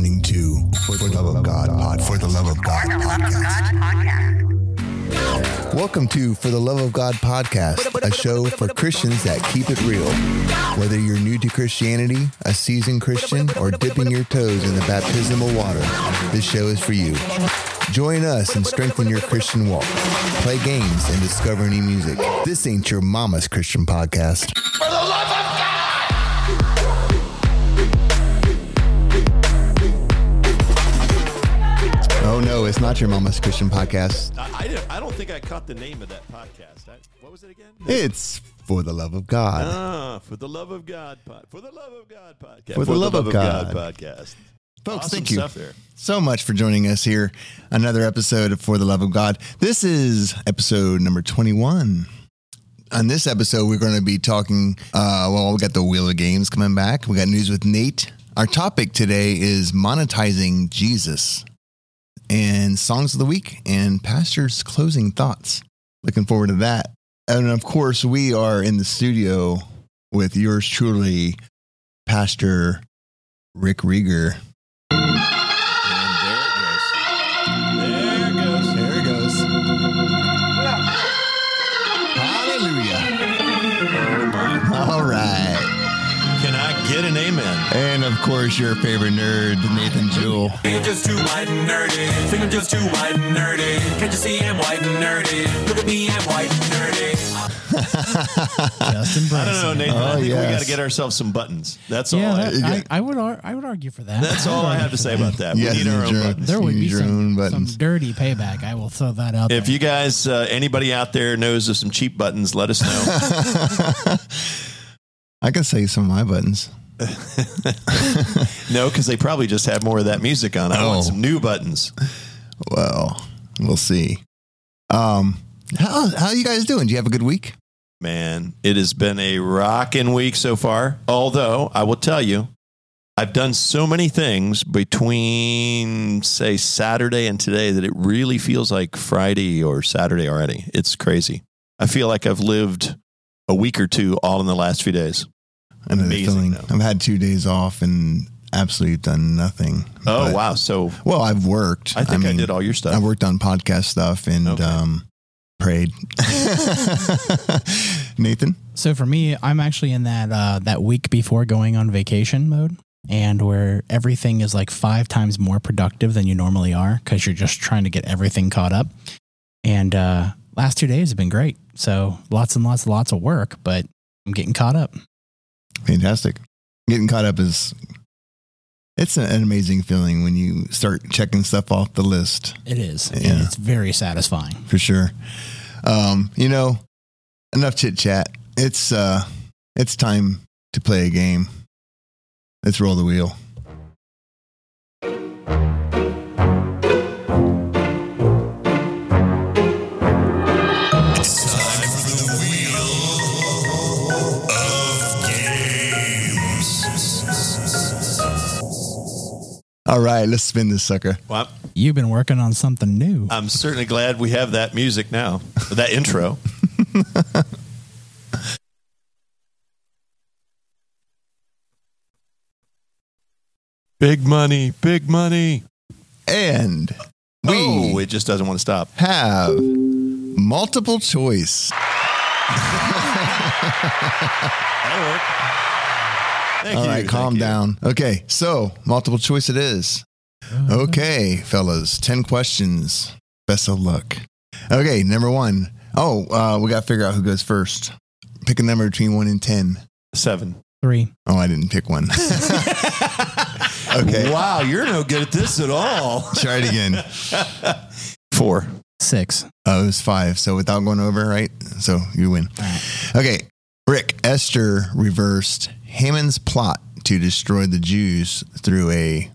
listening to For the Love of God Pod. For the Love of God podcast. Welcome to For the Love of God podcast, a show for Christians that keep it real. Whether you're new to Christianity, a seasoned Christian, or dipping your toes in the baptismal water, this show is for you. Join us and strengthen your Christian walk. Play games and discover new music. This ain't your mama's Christian podcast. It's not your mama's Christian podcast. I, I, don't- I don't think I caught the name of that podcast. I, what was it again? It's for the love of God. Ah, for the love of God pod. For the love of God podcast. For the Love of God. podcast. Folks, Awesome thank you there. so much for joining us here. Another episode of For the Love of God. This is episode number 21. On this episode, we're going to be talking. Uh, well, we got the Wheel of Games coming back. We got news with Nate. Our topic today is monetizing Jesus and songs of the week and pastor's closing thoughts. Looking forward to that. And of course, we are in the studio with yours truly, Pastor Rick Rieger. Course, your favorite nerd, Nathan Jewell. You're just too white and nerdy. Think I'm just too white and nerdy. Can't you see I'm white and nerdy? Look at me, I'm white and nerdy. Just embrace I don't know, it. Nathan. I Oh, think we yes. got to get ourselves some buttons. That's all. Yeah, I, that, I, I would ar- I would argue for that. that's all I have to say about that. Yes, we need our own your- buttons. There would be Use your own some, some buttons. dirty payback. I will throw that out If there. you guys, uh, anybody out there knows of some cheap buttons, let us know. I can say some of my buttons. no, because they probably just have more of that music on. I Oh. want some new buttons. Well, we'll see. Um, how how you guys doing? Do you have a good week? Man, it has been a rocking week so far. Although I will tell you, I've done so many things between, say, Saturday and today that it really feels like Friday or Saturday already. It's crazy. I feel like I've lived a week or two all in the last few days. I know the Amazing, feeling. though. I've had two days off and absolutely done nothing. Oh, But- wow. So Well, I've worked. I think I, mean, did all your stuff. I worked on podcast stuff and Okay. um, prayed. Nathan, so for me, I'm actually in that uh, that week before going on vacation mode, and where everything is like five times more productive than you normally are because you're just trying to get everything caught up. And uh, last two days have been great. So lots and lots and lots of work, but I'm getting caught up. Fantastic. Getting caught up is it's an amazing feeling when you start checking stuff off the list It is. Yeah. It's very satisfying. for sure. Um, you know, enough chit chat. It's uh, it's time to play a game. Let's roll the wheel. All right, let's spin this sucker. Well, You've been working on something new. I'm certainly glad we have that music now, that intro. big money, big money. And we oh, it just doesn't want to stop. have multiple choice. That'll work. Thank All you. right, thank calm you. down. Okay, so multiple choice it is. Okay, fellas, 10 questions. Best of luck. Okay, number one. Oh, uh, we got to figure out who goes first. Pick a number between one and 10. Seven. Three. Oh, I didn't pick one. okay, Wow, you're no good at this at all. try it again. Four. Six. Oh, it was five. So without going over, right? So you win. All right. Okay, Rick, Esther reversed Haman's plot to destroy the Jews through a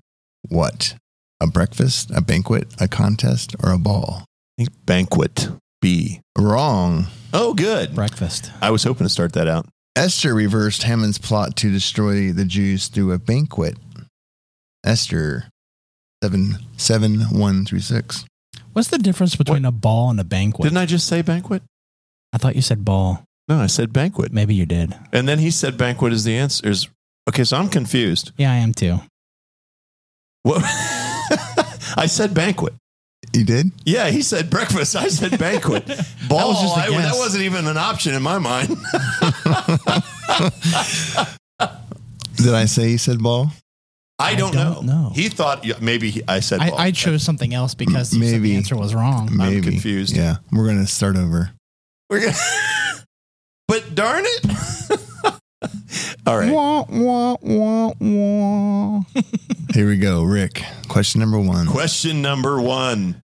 what? A breakfast, a banquet, a contest, or a ball? I think banquet. B. Wrong. Oh, good. Breakfast. I was hoping to start that out. Esther reversed Haman's plot to destroy the Jews through a banquet. Esther seven seven one through six. What's the difference between a ball and a banquet? Didn't I just say banquet? I thought you said ball. No, I said banquet. Maybe you did. And then he said banquet is the answer. Is okay, so I'm confused. Yeah, I am too. What? I said banquet. You did? Yeah, he said breakfast. I said banquet. Ball. Oh, was just a I- guess. that wasn't even an option in my mind. Did I say he said ball? I don't, don't know. know. He thought maybe he, I said I, ball. I chose something else because Maybe. the answer was wrong. Maybe. I'm confused. Yeah. We're going to start over. We're gonna, but darn it. All right. Wah, wah, wah, wah. Here we go. Rick, question number one. Question number one.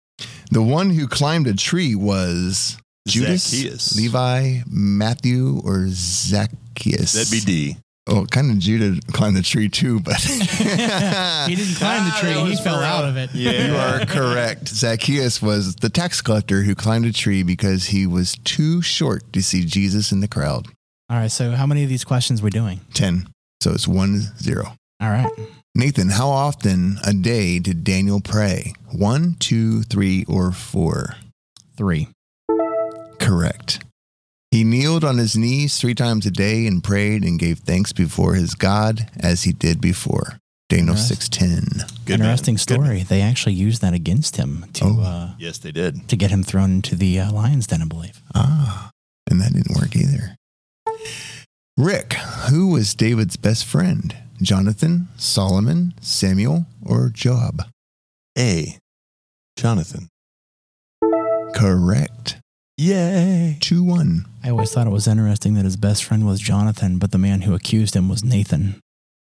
The one who climbed a tree was Judas, Zacchaeus. Levi, Matthew, or Zacchaeus? That'd be D. Oh, kind of Judah climbed the tree too, but he didn't climb the tree. He fell out of it. Yeah. you are correct. Zacchaeus was the tax collector who climbed a tree because he was too short to see Jesus in the crowd. All right. So, how many of these questions we're doing? 10. So it's 1 0. All right. Nathan, how often a day did Daniel pray? One, two, three, or four? Three. Correct. He kneeled on his knees three times a day and prayed and gave thanks before his God as he did before. Daniel Interesting. 6:10. Interesting man. story. They actually used that against him to Oh. uh, Yes, they did. to get him thrown into the uh, lion's den, I believe. Ah, and that didn't work either. Rick, who was David's best friend? Jonathan, Solomon, Samuel, or Job? A. Jonathan. Correct. Yay. 2 1. I always thought it was interesting that his best friend was Jonathan, but the man who accused him was Nathan.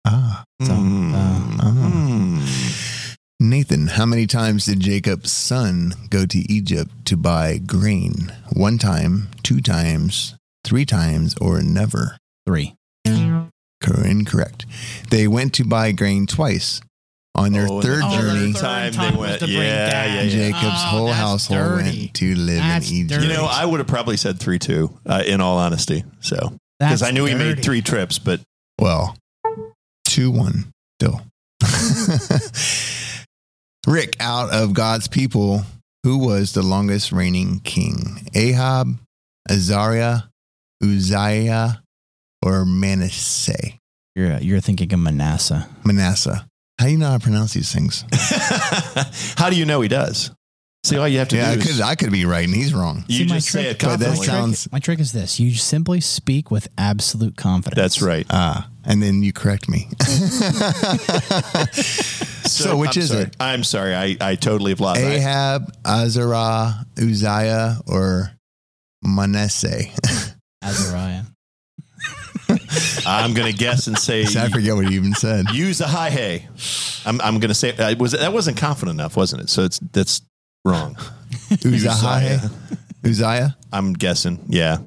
Ah. So, Mm. uh, Mm. Nathan, how many times did Jacob's son go to Egypt to buy grain? One time, two times, three times, or never? Three. Incorrect. They went to buy grain twice. On their Oh, and third the third journey, time time they went- to yeah, yeah, yeah. Jacob's Oh, whole household dirty. went to live That's in Egypt. You know, I would have probably said three two. Uh, in all honesty, so because I knew he made three trips, but Well, 2 1 still. Rick, out of God's people, who was the longest reigning king? Ahab, Azariah, Uzziah, or Manasseh? You're you're thinking of Manasseh. Manasseh. How do you know how to pronounce these things? how do you know he does? See, all you have to Yeah, I do is could, I could be right, and he's wrong. you See, my just say trick- it but that my confidently. trick- sounds- my trick is this: you simply speak with absolute confidence. That's right. Ah, and then you correct me. so, which I'm is sorry. it? I'm sorry. I, I totally have lost. I, Ahab, Azariah, Uzziah, or Manasseh? Azariah. I'm going to guess and say I forget what he even said. use a high hay. I'm, I'm going to say uh, was that wasn't confident enough, wasn't it? So it's that's wrong. Uzziah. Uzziah? I'm guessing. Yeah,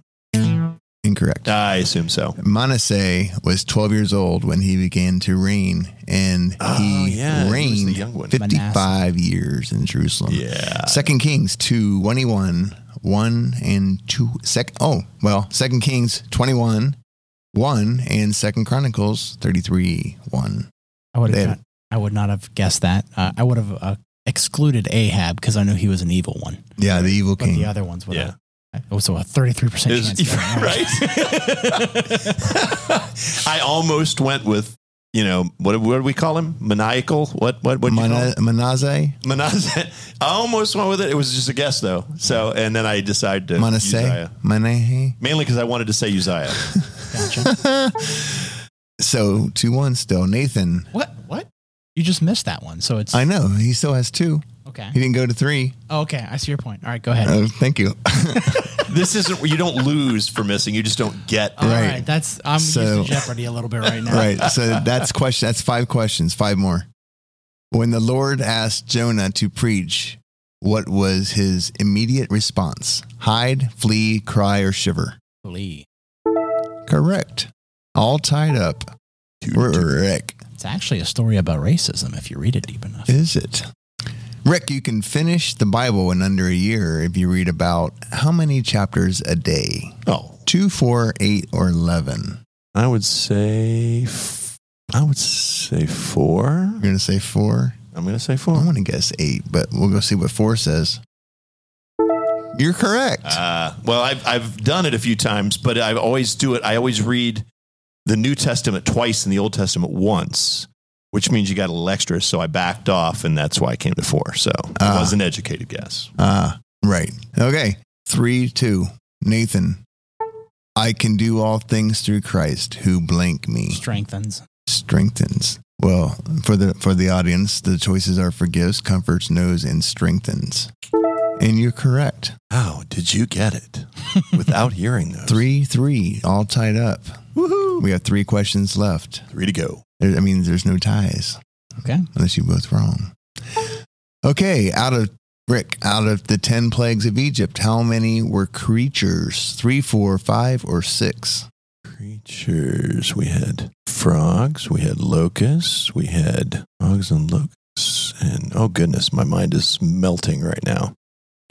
Incorrect. I assume so. Manasseh was 12 years old when he began to reign, and Oh, he yeah, he reigned one. 55 years in Jerusalem. Yeah. Second Kings 2, 21, 1 and 2. Sec- oh, well, Second Kings 21, 1, and Second Chronicles 33, 1. I would have. Not, I would not have guessed that. Uh, I would have uh, excluded Ahab because I knew he was an evil one. Yeah, the evil But king. the other ones would Yeah. have. Oh, so a thirty-three percent Is- chance. of getting it right? I almost went with you know what what do we call him? Maniacal? What what what? Mana- Manasseh? Manasseh. I almost went with it. It was just a guess though. So and then I decided to Manasseh? Uzziah. Manasseh? mainly because I wanted to say Uzziah. Gotcha. So 2 1 still. Nathan. what? What? You just missed that one. So it's I know. He still has two. okay. He didn't go to three. Oh, okay, I see your point. All right, go ahead. Oh, thank you. this isn't you don't lose for missing. You just don't get. All right. right. that's I'm So- using Jeopardy a little bit right now. right. So that's question. That's five questions. Five more. When the Lord asked Jonah to preach, what was his immediate response? Hide, flee, cry, or shiver? Lee. Correct. All tied up. Rick. It's actually a story about racism if you read it deep enough. Is it? Rick, you can finish the Bible in under a year if you read about how many chapters a day? Oh, Two, four, eight, or 11? I would say. I would say four. You're going to say four? I'm going to say four. I four. want to guess eight, but we'll go see what four says. You're correct. Uh, well, I've I've done it a few times, but I always do it. I always read the New Testament twice and the Old Testament once, which means you got a little extra. So I backed off, and that's why I came to four. So it Ah. was an educated guess. Ah, right. Okay. Three, two. Nathan. I can do all things through Christ who blank me Strengthens. strengthens. Well, for the for the audience, the choices are forgives, comforts, knows, and strengthens. And you're correct. How did you get it without hearing those? Three, three, all tied up. Woohoo! We have three questions left. Three to go. There- I mean, there's no ties Okay. unless you both wrong. Okay, out of Rick, out of the ten plagues of Egypt, how many were creatures? Three, four, five, or six? Creatures. We had frogs. We had locusts. We had frogs and locusts. And oh goodness, my mind is melting right now.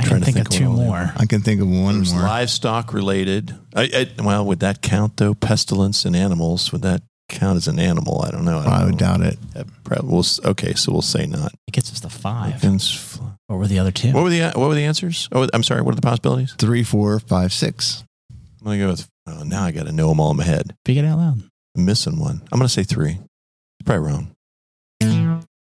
I Trying can to think, think of what two all more. I can think of one There's more. livestock related. I, I, well, would that count though? Pestilence and animals. Would that count as an animal? I don't know. I, don't I would know. doubt it. That prob- we'll s- okay, so we'll say not. It gets us to five. Against fl- What were the other two? What were the uh, what were the answers? Oh, I'm sorry. What are the possibilities? Three, four, five, six. I'm gonna go with. Oh, now I got to know them all in my head. Speak it out loud. I'm missing one. I'm gonna say three. Probably wrong.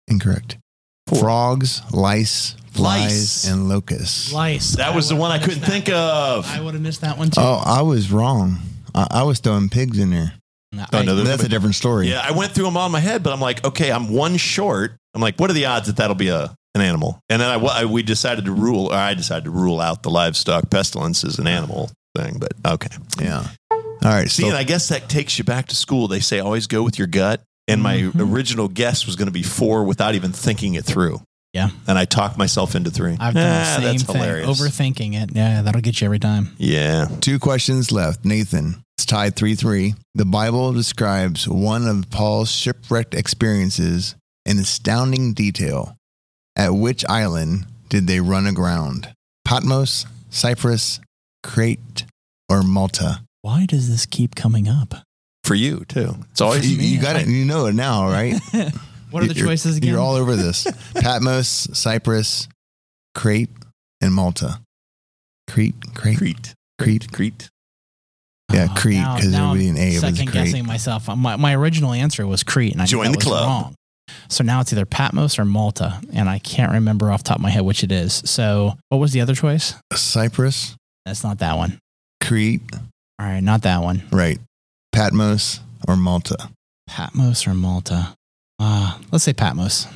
Incorrect. Four. Frogs, lice, flies, Lice. and locusts. Lice. That was the one I couldn't think of. I would have missed that one too. Oh, I was wrong. I, I was throwing pigs in there. No, Oh, I- no, That's a different story. Yeah, I went through them all in my head, but I'm like, okay, I'm one short. I'm like, what are the odds that that'll be a an animal? And then I, I we decided to rule, or I decided to rule out the livestock pestilence as an animal thing. But okay, Yeah. All right. see, So and I guess that takes you back to school. They say always go with your gut. And my Mhm. original guess was going to be four without even thinking it through. Yeah. And I talked myself into three. I've done Ah, the same that's thing. hilarious. Overthinking it. Yeah, that'll get you every time. yeah. two questions left. Nathan, it's tied 3 3. The Bible describes one of Paul's shipwrecked experiences in astounding detail. At which island did they run aground? Patmos, Cyprus, Crete, or Malta? Why does this keep coming up? For you, too. It's always you, you got it. You know it now, right? what are the You're- choices again? You're all over this. Patmos, Cyprus, Crete, and Malta. Crete, Crete, Crete. Crete. Crete. Yeah, Oh, Crete, now- because there would be I'm an A. It was Second Crete. guessing myself. Uh, my, my original answer was Crete, and I knew Join that the club. wrong. So now it's either Patmos or Malta, and I can't remember off the top of my head which it is. So what was the other choice? Cyprus, That's not that one. Crete, All right, not that one. right. Patmos or Malta. Patmos or Malta? Uh, let's say Patmos.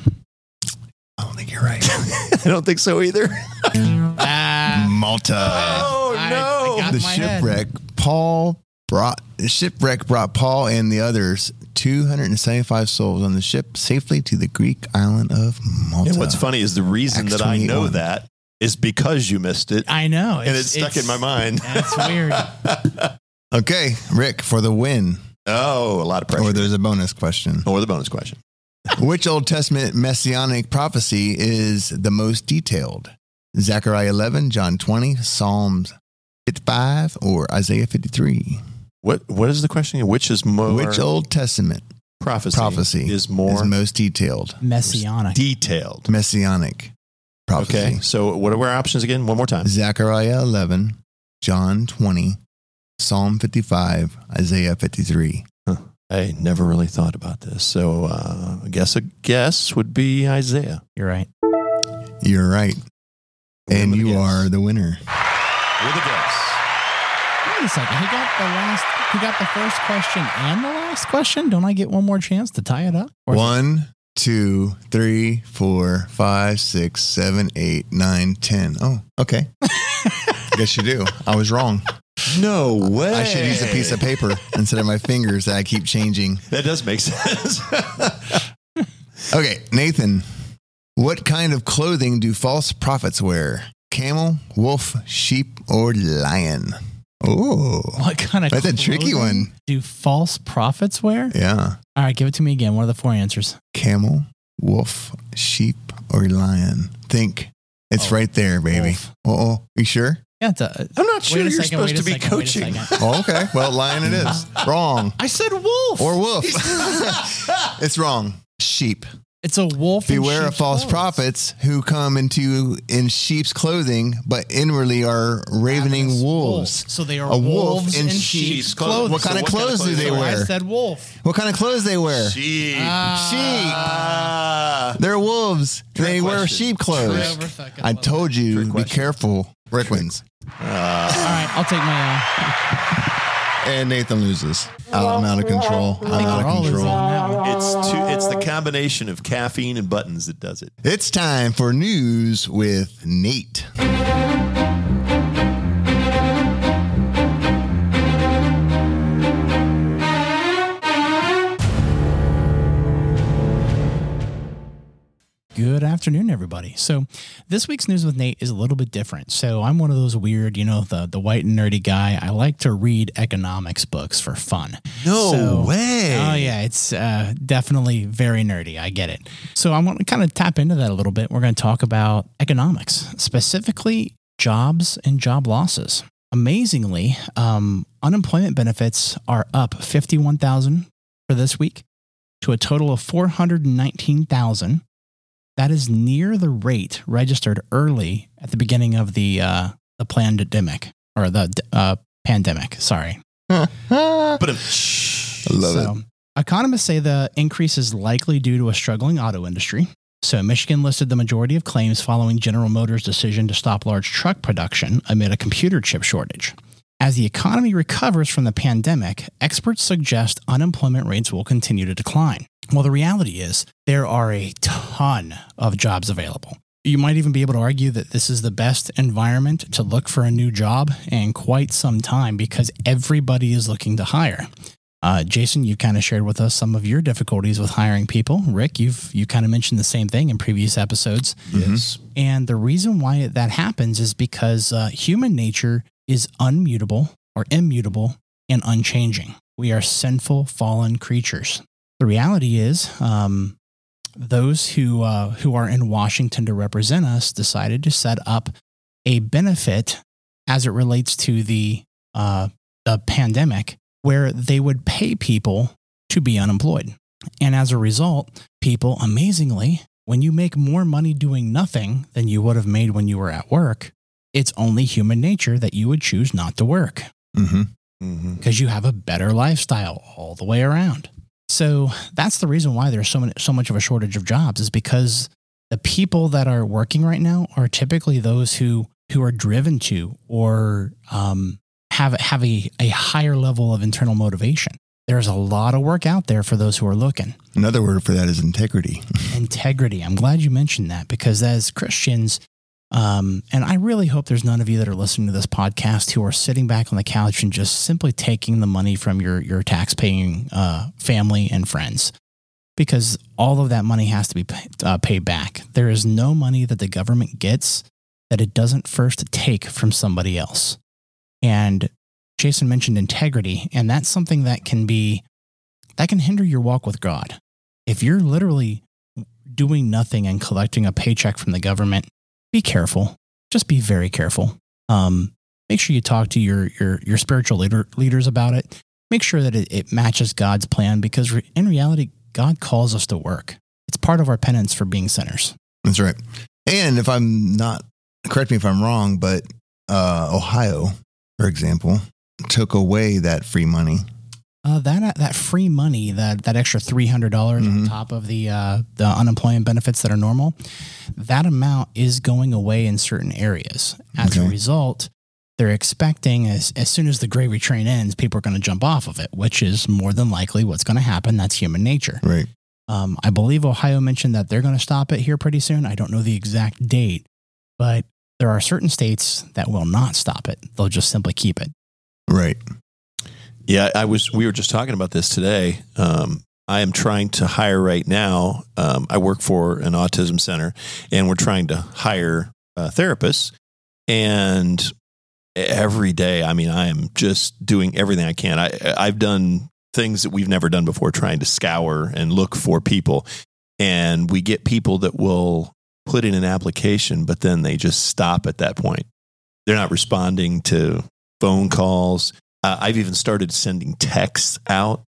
I don't think you're right. I don't think so either. Ah, Malta. Oh, no. I got the my head. shipwreck. Paul brought the shipwreck brought Paul and the others 275 souls on the ship safely to the Greek island of Malta. And what's funny is the reason Acts that I know that is because you missed it. I know. and it it's- stuck in my mind. That's weird. Okay, Rick, for the win. Oh, a lot of pressure. Or there's a bonus question. or the bonus question. Which Old Testament messianic prophecy is the most detailed? Zechariah 11, John 20, Psalms 55, or Isaiah 53? What What is the question? Which is more Which Old Testament prophecy, prophecy is more is most detailed? Messianic. detailed? Messianic prophecy. Okay, so what are our options again? One more time. Zechariah 11, John 20, Psalm 55, Isaiah 53. I never really thought about this, so uh, I guess a guess would be Isaiah. You're right. You're right. And you guess. are the winner. with a guess. Wait a second. He got the last. He got the first question and the last question. Don't I get one more chance to tie it up? Or is it- One, two, three, four, five, six, seven, eight, nine, ten. Oh, okay. Guess you do. I was wrong. No way. I should use a piece of paper instead of my fingers that I keep changing. That does make sense. Okay, Nathan, what kind of clothing do false prophets wear? Camel, wolf, sheep, or lion? Oh, What kind of That's a tricky one. Do false prophets wear? yeah. All right, give it to me again. What are the four answers? Camel, wolf, sheep, or lion? Think. It's Oh, right there, baby. wolf. Oh, you sure? Yeah, it's a, I'm not sure you're second, supposed to be second, coaching. second. Oh, okay. Well, lion it is. Wrong. I said wolf. Or wolf. it's wrong. Sheep. It's a wolf. Beware of false clothes. prophets who come into in sheep's clothing, but inwardly are ravening Ravenous wolves. So they are A wolf wolves in in sheep's sheep's clothing. clothing. What kind of kind of clothes do they do So I said wolf. What kind of clothes they wear? Sheep. Sheep. Ah. They're wolves. they wear sheep clothes. I told you, be careful. Rick wins. All right, I'll take my. Uh, And Nathan loses. I'm out of control. I'm out of control. It's too, it's the combination of caffeine and buttons that does it. It's time for news with Nate. Good afternoon, everybody. So, this week's news with Nate is a little bit different. So, I'm one of those weird, you know, the the white and nerdy guy. I like to read economics books for fun. No So- way. Oh yeah, it's uh, definitely very nerdy. I get it. So I'm going to kind of tap into that a little bit. We're going to talk about economics, specifically jobs and job losses. Amazingly, um, unemployment benefits are up fifty-one thousand for this week to a total of four hundred nineteen thousand. That is near the rate registered early at the beginning of the uh, the pandemic or the uh, pandemic. Sorry, But I love it. economists say the increase is likely due to a struggling auto industry. So, Michigan listed the majority of claims following General Motors' decision to stop large truck production amid a computer chip shortage. As the economy recovers from the pandemic, experts suggest unemployment rates will continue to decline. Well, the reality is there are a ton of jobs available. You might even be able to argue that this is the best environment to look for a new job in quite some time because everybody is looking to hire. Uh, Jason, you kind of shared with us some of your difficulties with hiring people. Rick, you've you kind of mentioned the same thing in previous episodes. yes. And the reason why that happens is because uh, human nature is unmutable or immutable and unchanging. We are sinful, fallen creatures. The reality is, um, those who uh, who are in Washington to represent us decided to set up a benefit as it relates to the uh, the pandemic, where they would pay people to be unemployed, and as a result, people amazingly when you make more money doing nothing than you would have made when you were at work, it's only human nature that you would choose not to work Mm-hmm. Mhm. because you have a better lifestyle all the way around. So that's the reason why there's so many, so much of a shortage of jobs is because the people that are working right now are typically those who who are driven to or um, have have a, a higher level of internal motivation. There's a lot of work out there for those who are looking Another word for that is integrity. integrity. I'm glad you mentioned that because as Christians, um, and I really hope there's none of you that are listening to this podcast who are sitting back on the couch and just simply taking the money from your your tax paying uh, family and friends, because all of that money has to be pay, uh, paid back. There is no money that the government gets that it doesn't first take from somebody else. And Jason mentioned integrity, and that's something that can be that can hinder your walk with God. If you're literally doing nothing and collecting a paycheck from the government, be careful. Just be very careful. Um, make sure you talk to your your your spiritual leader, leaders about it. Make sure that it, it matches God's plan because re- in reality, God calls us to work. It's part of our penance for being sinners. That's right. And if I'm not, correct me if I'm wrong, but uh, Ohio, for example, took away that free money. Uh, that that free money, that that extra three hundred dollars on Mhm. top of the uh, the unemployment benefits that are normal, that amount is going away in certain areas. As a result, they're expecting as as soon as the gravy train ends, people are going to jump off of it, which is more than likely what's going to happen. That's human nature. Right. Um, I believe Ohio mentioned that they're going to stop it here pretty soon. I don't know the exact date, but there are certain states that will not stop it. They'll just simply keep it. Right. Yeah, I was. We were just talking about this today. Um, I am trying to hire right now. Um, I work for an autism center, and we're trying to hire uh, therapists. And every day, I mean, I am just doing everything I can. I, I've done things that we've never done before, trying to scour and look for people. And we get people that will put in an application, but then they just stop at that point. They're not responding to phone calls. Uh, I've even started sending texts out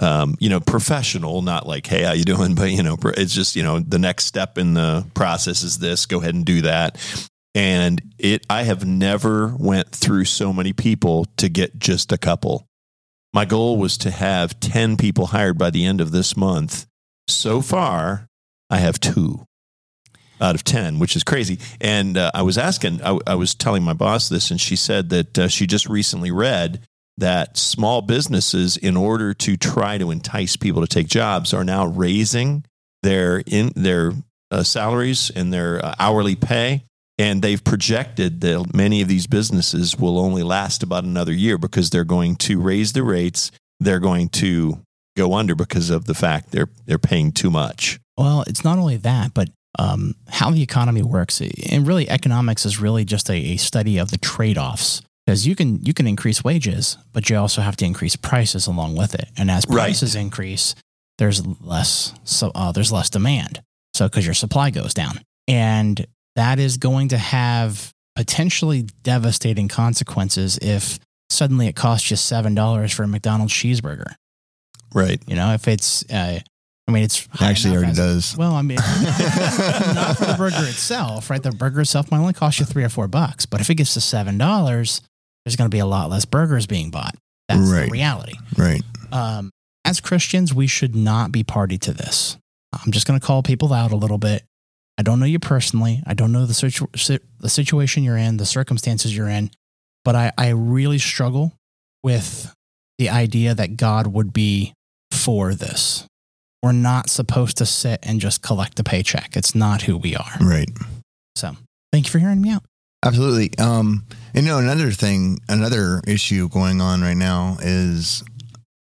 um, you know, professional, not like, hey, how you doing? But you know, it's just you know, the next step in the process is this. Go ahead and do that. And it, I have never went through so many people to get just a couple. My goal was to have ten people hired by the end of this month. So far, I have two out of 10, which is crazy. And uh, I was asking, I, I, was telling my boss this, and she said that uh, she just recently read that small businesses, in order to try to entice people to take jobs, are now raising their in their uh, salaries and their uh, hourly pay. And they've projected that many of these businesses will only last about another year because they're going to raise the rates. They're going to go under because of the fact they're they're paying too much. Well, it's not only that, but um, how the economy works. And really, economics is really just a, a study of the trade offs. Because you can you can increase wages, but you also have to increase prices along with it. And as prices right. increase, there's less so uh, there's less demand. So because your supply goes down, and that is going to have potentially devastating consequences if suddenly it costs you seven dollars for a McDonald's cheeseburger. Right. You know, if it's uh, I mean, it's actually already as, does. Well, I mean, not for the burger itself, right? The burger itself might only cost you three or four bucks, but if it gets to seven dollars, there's going to be a lot less burgers being bought. That's right. the reality. Right. Um, as Christians, we should not be party to this. I'm just going to call people out a little bit. I don't know you personally. I don't know the situ- the situation you're in, the circumstances you're in, but I, I really struggle with the idea that God would be for this we're not supposed to sit and just collect a paycheck. It's not who we are. Right. So thank you for hearing me out. Absolutely. Um, and you know, another thing, another issue going on right now is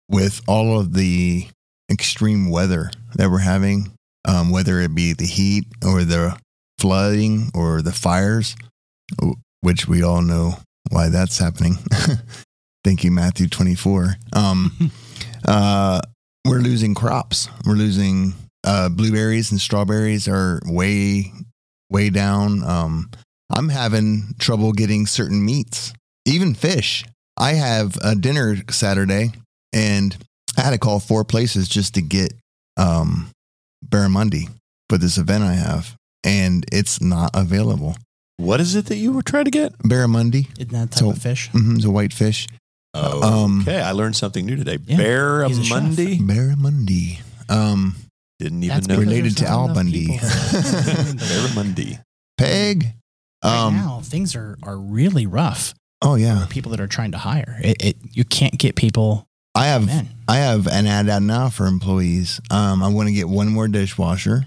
with all of the extreme weather that we're having, um, whether it be the heat or the flooding or the fires, which we all know why that's happening. Thank you, Matthew 24. Um, uh, we're losing crops. We're losing uh, blueberries and strawberries are way, way down. Um, I'm having trouble getting certain meats, even fish. I have a dinner Saturday and I had to call four places just to get um, barramundi for this event I have, and it's not available. What is it that you were trying to get? Barramundi. Isn't that type so, of fish? Mm-hmm, it's a white fish. Oh, um, okay. I learned something new today. Yeah, Barramundi. Barramundi. Um, Didn't even know. Related to Al Bundy. Barramundi. Peg. Right um, now, things are, are really rough. Oh yeah. people that are trying to hire. It, it you can't get people. I have I have an ad out now for employees. Um, I want to get one more dishwasher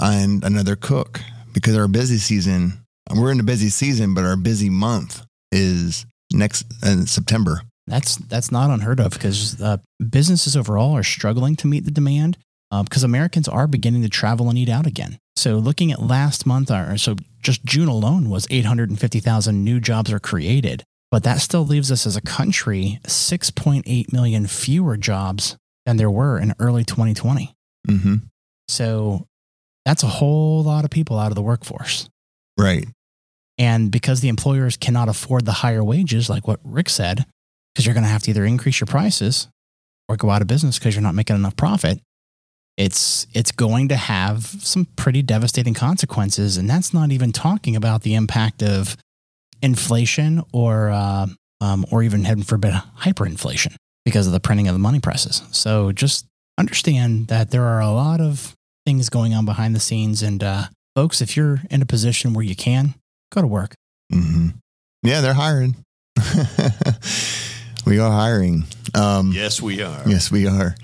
and another cook because our busy season. We're in a busy season, but our busy month is next uh, September. That's that's not unheard of because uh, businesses overall are struggling to meet the demand because uh, Americans are beginning to travel and eat out again. So looking at last month, or so just June alone was 850,000 new jobs are created, but that still leaves us as a country 6.8 million fewer jobs than there were in early 2020. Mm-hmm. So that's a whole lot of people out of the workforce. Right. And because the employers cannot afford the higher wages, like what Rick said, because you're going to have to either increase your prices or go out of business because you're not making enough profit, it's it's going to have some pretty devastating consequences. And that's not even talking about the impact of inflation or uh, um, or even heaven forbid hyperinflation because of the printing of the money presses. So just understand that there are a lot of things going on behind the scenes. And uh, folks, if you're in a position where you can, go to work. Mm-hmm. Yeah, they're hiring. we are hiring. Um, yes, we are. Yes, we are.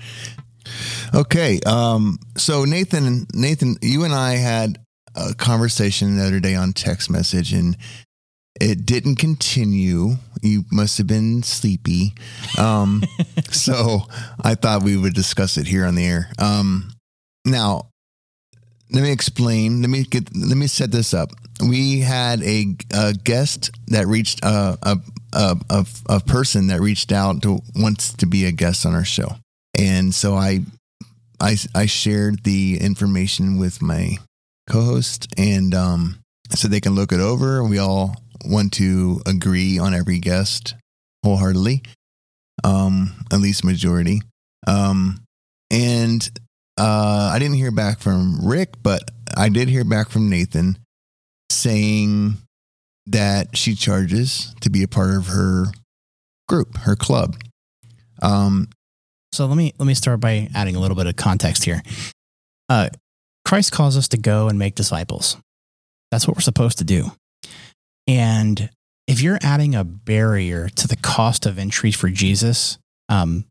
Okay. Um, so Nathan, Nathan, you and I had a conversation the other day on text message, and it didn't continue. You must have been sleepy. Um, so I thought we would discuss it here on the air. Um, now, let me explain. Let me get. Let me set this up. We had a, a guest that reached uh, a, a, a a person that reached out to wants to be a guest on our show, and so I I I shared the information with my co-host, and um, so they can look it over. We all want to agree on every guest wholeheartedly, um, at least majority. Um, and uh, I didn't hear back from Rick, but I did hear back from Nathan saying that she charges to be a part of her group, her club. Um, So let me let me start by adding a little bit of context here. Uh, Christ calls us to go and make disciples. That's what we're supposed to do. And if you're adding a barrier to the cost of entry for Jesus, um,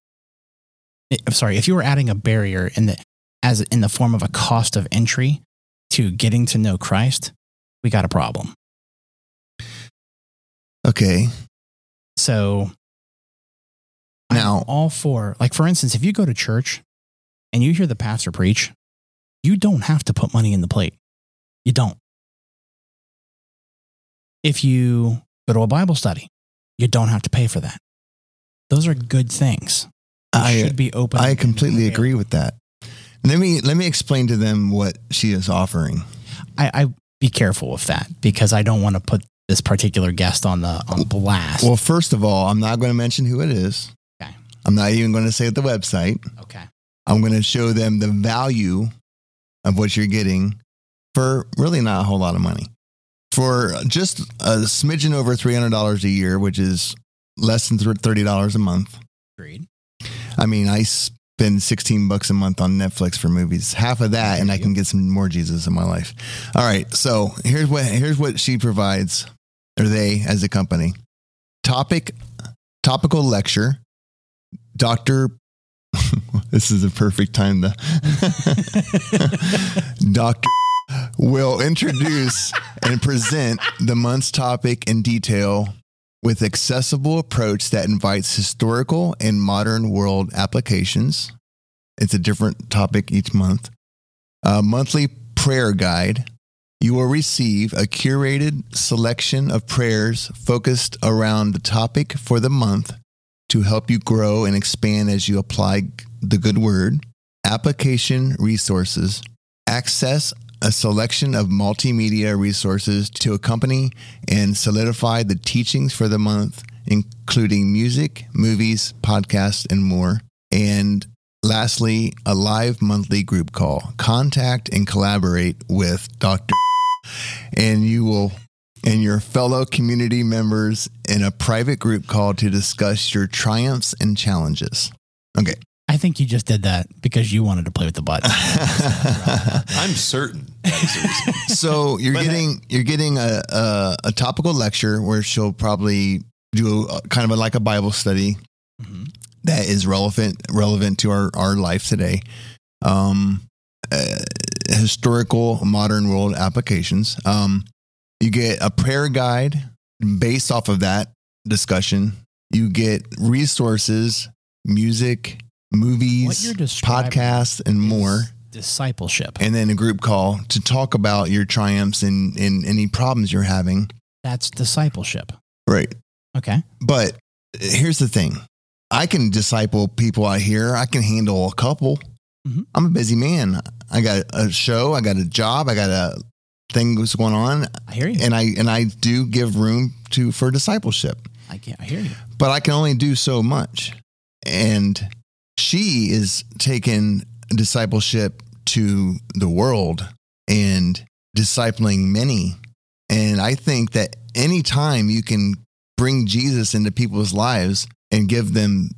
eh, I'm sorry, if you were adding a barrier in the as in the form of a cost of entry to getting to know Christ, we got a problem. okay. So I'm Now- all for like for instance, if you go to church and you hear the pastor preach, you don't have to put money in the plate. You don't. If you go to a Bible study, you don't have to pay for that. Those are good things. You I- should be open. I completely agree with that. Let me let me explain to them what she is offering. I, I be careful with that because I don't want to put this particular guest on the on blast. Well, first of all, I'm not going to mention who it is. I'm not even going to say at the website. okay. I'm going to show them the value of what you're getting for really not a whole lot of money. For just a smidgen over $300 a year, which is less than $30 a month. Agreed. I mean, I spend 16 bucks a month on Netflix for movies. Half of that and I can get some more Jesus in my life. All right. So, here's what here's what she provides or they as a company. Topic topical lecture. Dr. this is a perfect time to Dr. will introduce and present the month's topic in detail with accessible approach that invites historical and modern world applications. It's a different topic each month. A monthly prayer guide. You will receive a curated selection of prayers focused around the topic for the month to help you grow and expand as you apply the good word. Application resources. Access a selection of multimedia resources to accompany and solidify the teachings for the month, including music, movies, podcasts, and more. And lastly, a live monthly group call. Contact and collaborate with Dr. And you will and your fellow community members in a private group call to discuss your triumphs and challenges. Okay. I think you just did that because you wanted to play with the button. I'm certain. so you're But- getting you're getting a, a a topical lecture where she'll probably do a, kind of a, like a Bible study Mhm. that is relevant relevant to our our life today. Um, uh, historical modern world applications. Um, you get a prayer guide based off of that discussion. You get resources, music, movies, podcasts, and more discipleship. and then a group call to talk about your triumphs and, and any problems you're having. That's discipleship. Right. Okay. But here's the thing I can disciple people out here, I can handle a couple. Mhm. I'm a busy man. I got a show, I got a job, I got a thing that's going on, I hear you. and I and I do give room to for discipleship. I, can, I hear you. but I can only do so much. And she is taking discipleship to the world and discipling many. And I think that anytime you can bring Jesus into people's lives and give them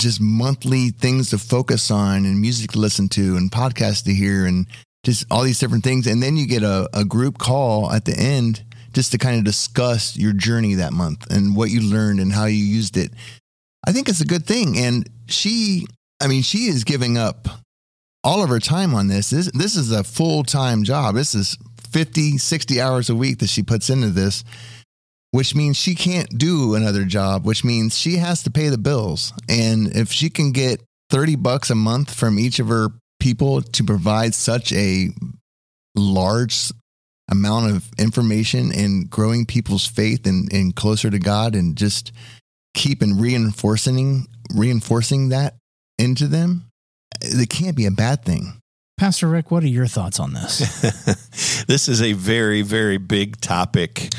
just monthly things to focus on and music to listen to and podcasts to hear and just all these different things. And then you get a, a group call at the end just to kind of discuss your journey that month and what you learned and how you used it. I think it's a good thing. And she, I mean, she is giving up all of her time on this. This, this is a full time job. This is 50, 60 hours a week that she puts into this, which means she can't do another job, which means she has to pay the bills. And if she can get 30 bucks a month from each of her people to provide such a large amount of information and growing people's faith and, and closer to God and just keep and reinforcing reinforcing that into them, it can't be a bad thing. Pastor Rick, what are your thoughts on this? this is a very, very big topic.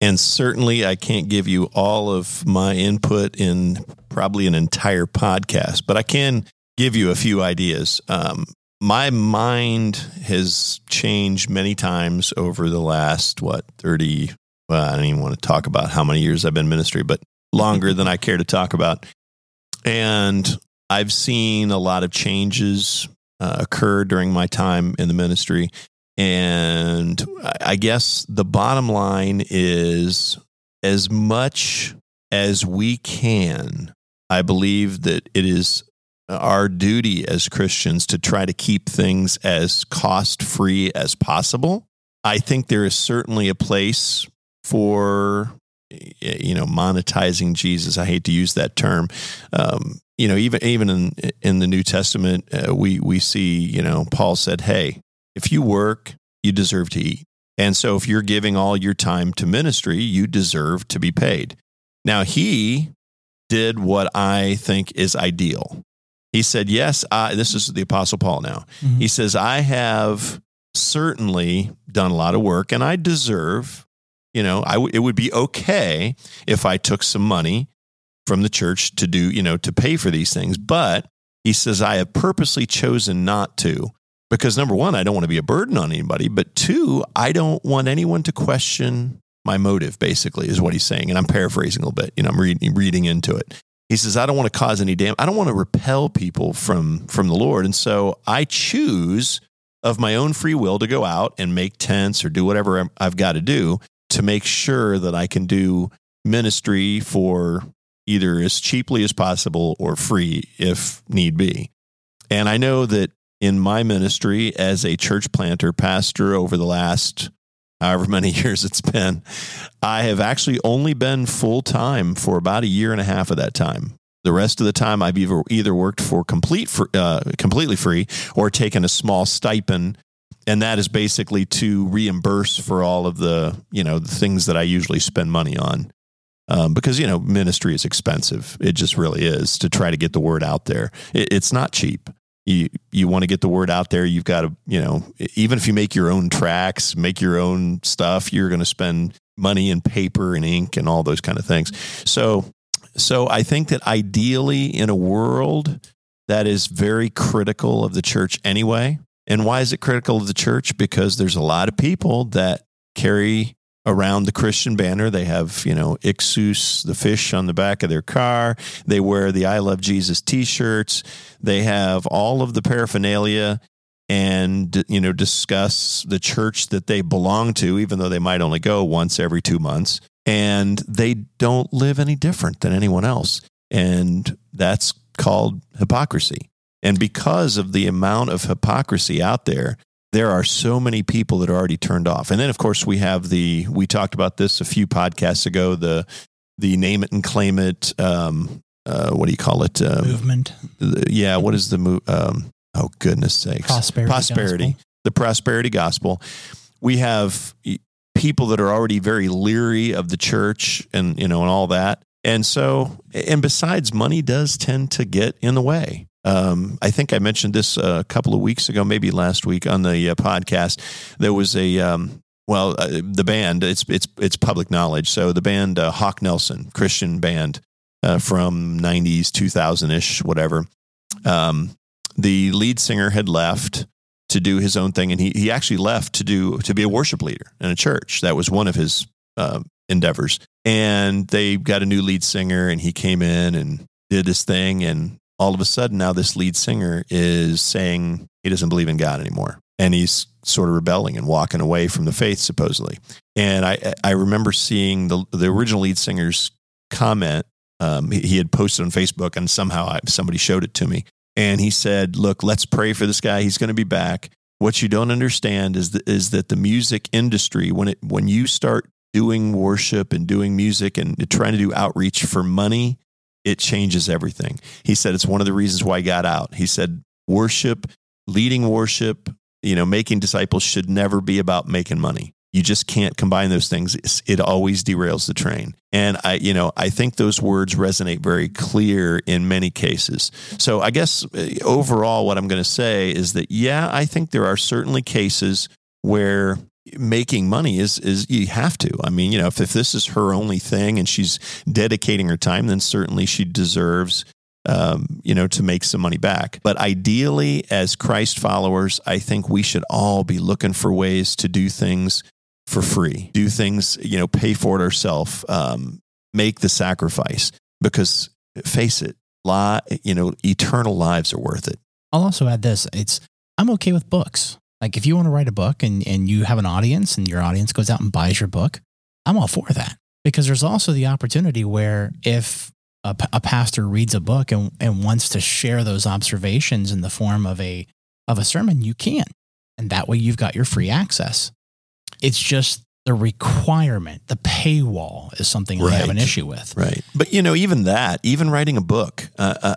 And certainly, I can't give you all of my input in probably an entire podcast, but I can give you a few ideas. Um, my mind has changed many times over the last what thirty. Well, I don't even want to talk about how many years I've been in ministry, but longer than I care to talk about. And I've seen a lot of changes uh, occur during my time in the ministry. And I guess the bottom line is as much as we can, I believe that it is our duty as Christians to try to keep things as cost free as possible. I think there is certainly a place for you know monetizing Jesus. I hate to use that term. Um, you know, even even in in the New Testament, uh, we we see you know Paul said, "Hey, if you work, you deserve to eat." And so, if you're giving all your time to ministry, you deserve to be paid. Now, he did what I think is ideal. He said, Yes, I, this is the Apostle Paul now. Mhm. He says, I have certainly done a lot of work and I deserve, you know, I w- it would be okay if I took some money from the church to do, you know, to pay for these things. But he says, I have purposely chosen not to because number one, I don't want to be a burden on anybody. But two, I don't want anyone to question my motive, basically, is what he's saying. And I'm paraphrasing a little bit. You know, I'm reading, reading into it. He says, I don't want to cause any damage. I don't want to repel people from from the Lord. And so I choose of my own free will to go out and make tents or do whatever I've got to do to make sure that I can do ministry for either as cheaply as possible or free if need be. And I know that in my ministry as a church planter pastor over the last however many years it's been, I have actually only been full time for about a year and a half of that time. The rest of the time, I've either, either worked for complete fr- uh, completely free or taken a small stipend, and that is basically to reimburse for all of the you know the things that I usually spend money on. Um, because you know ministry is expensive. It just really is to try to get the word out there. It, it's not cheap. You you want to get the word out there. You've got to you know even if you make your own tracks, make your own stuff, you're going to spend money and paper and ink and all those kind of things. So so I think that ideally in a world that is very critical of the church anyway. And why is it critical of the church? Because there's a lot of people that carry around the Christian banner. They have, you know, Ichthus, the fish on the back of their car. They wear the I Love Jesus t shirts. They have all of the paraphernalia and, you know, discuss the church that they belong to, even though they might only go once every two months. And they don't live any different than anyone else. And that's called hypocrisy. And because of the amount of hypocrisy out there, there are so many people that are already turned off. And then of course we have the we talked about this a few podcasts ago, the the name it and claim it um uh, what do you call it? Um, movement, the- yeah, what is the move? Um, oh goodness sakes, prosperity, prosperity, gospel. the prosperity gospel. We have people that are already very leery of the church and you know and all that. And so, and besides, money does tend to get in the way. Um, I think I mentioned this a couple of weeks ago, maybe last week on the uh, podcast. There was a um, well, uh, the band. It's it's it's public knowledge. So the band uh, Hawk Nelson, Christian band uh, from '90s, 2000 ish, whatever. Um, the lead singer had left to do his own thing, and he he actually left to do to be a worship leader in a church. That was one of his uh, endeavors. And they got a new lead singer, and he came in and did his thing, and all of a sudden now this lead singer is saying he doesn't believe in God anymore, and he's sort of rebelling and walking away from the faith supposedly. And I I remember seeing the the original lead singer's comment. Um, he, he had posted on Facebook, and somehow I, somebody showed it to me. And he said, "Look, let's pray for this guy. He's going to be back." What you don't understand is that, is that the music industry, when it when you start doing worship and doing music and trying to do outreach for money, it changes everything. He said it's one of the reasons why he got out. He said worship, leading worship, you know, making disciples should never be about making money. You just can't combine those things. It's- It always derails the train. And I, you know, I think those words resonate very clear in many cases. So I guess uh, overall, what I'm going to say is that, yeah, I think there are certainly cases where making money is is you have to. I mean, you know, if, if this is her only thing and she's dedicating her time, then certainly she deserves um, you know, to make some money back. But ideally, as Christ followers, I think we should all be looking for ways to do things for free, do things, you know, pay for it ourselves, um, make the sacrifice. Because face it, li- you know, eternal lives are worth it. I'll also add this. It's I'm okay with books. Like if you want to write a book and, and you have an audience and your audience goes out and buys your book, I'm all for that. Because there's also the opportunity where if a, a pastor reads a book and, and wants to share those observations in the form of a of a sermon, you can. And that way you've got your free access. It's just the requirement, the paywall is something I have an issue with. Right. But, you know, even that, even writing a book, uh, uh,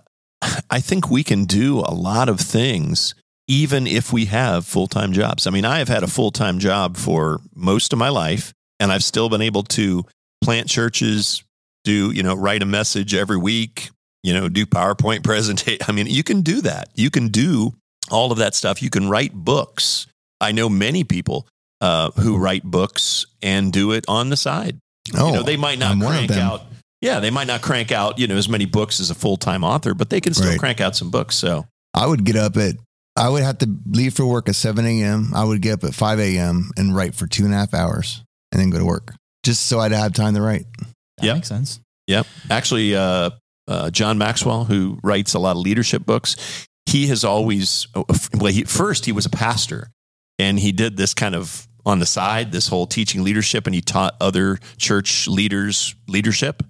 I think we can do a lot of things even if we have full time jobs. I mean, I have had a full time job for most of my life, and I've still been able to plant churches, do, you know, write a message every week, you know, do PowerPoint presentation. I mean, you can do that. You can do all of that stuff. You can write books. I know many people uh, who write books and do it on the side Oh, you know, they might not I'm crank out. Yeah, they might not crank out, you know, as many books as a full time author, but they can still Right. crank out some books. So I would get up at, I would have to leave for work at 7 a.m. I would get up at 5 a.m. and write for two and a half hours and then go to work just so I'd have time to write. That Yep. makes sense. Yep. Actually, uh, uh, John Maxwell, who writes a lot of leadership books, he has always, well, he, first, he was a pastor and he did this kind of on the side, this whole teaching leadership, and he taught other church leaders leadership.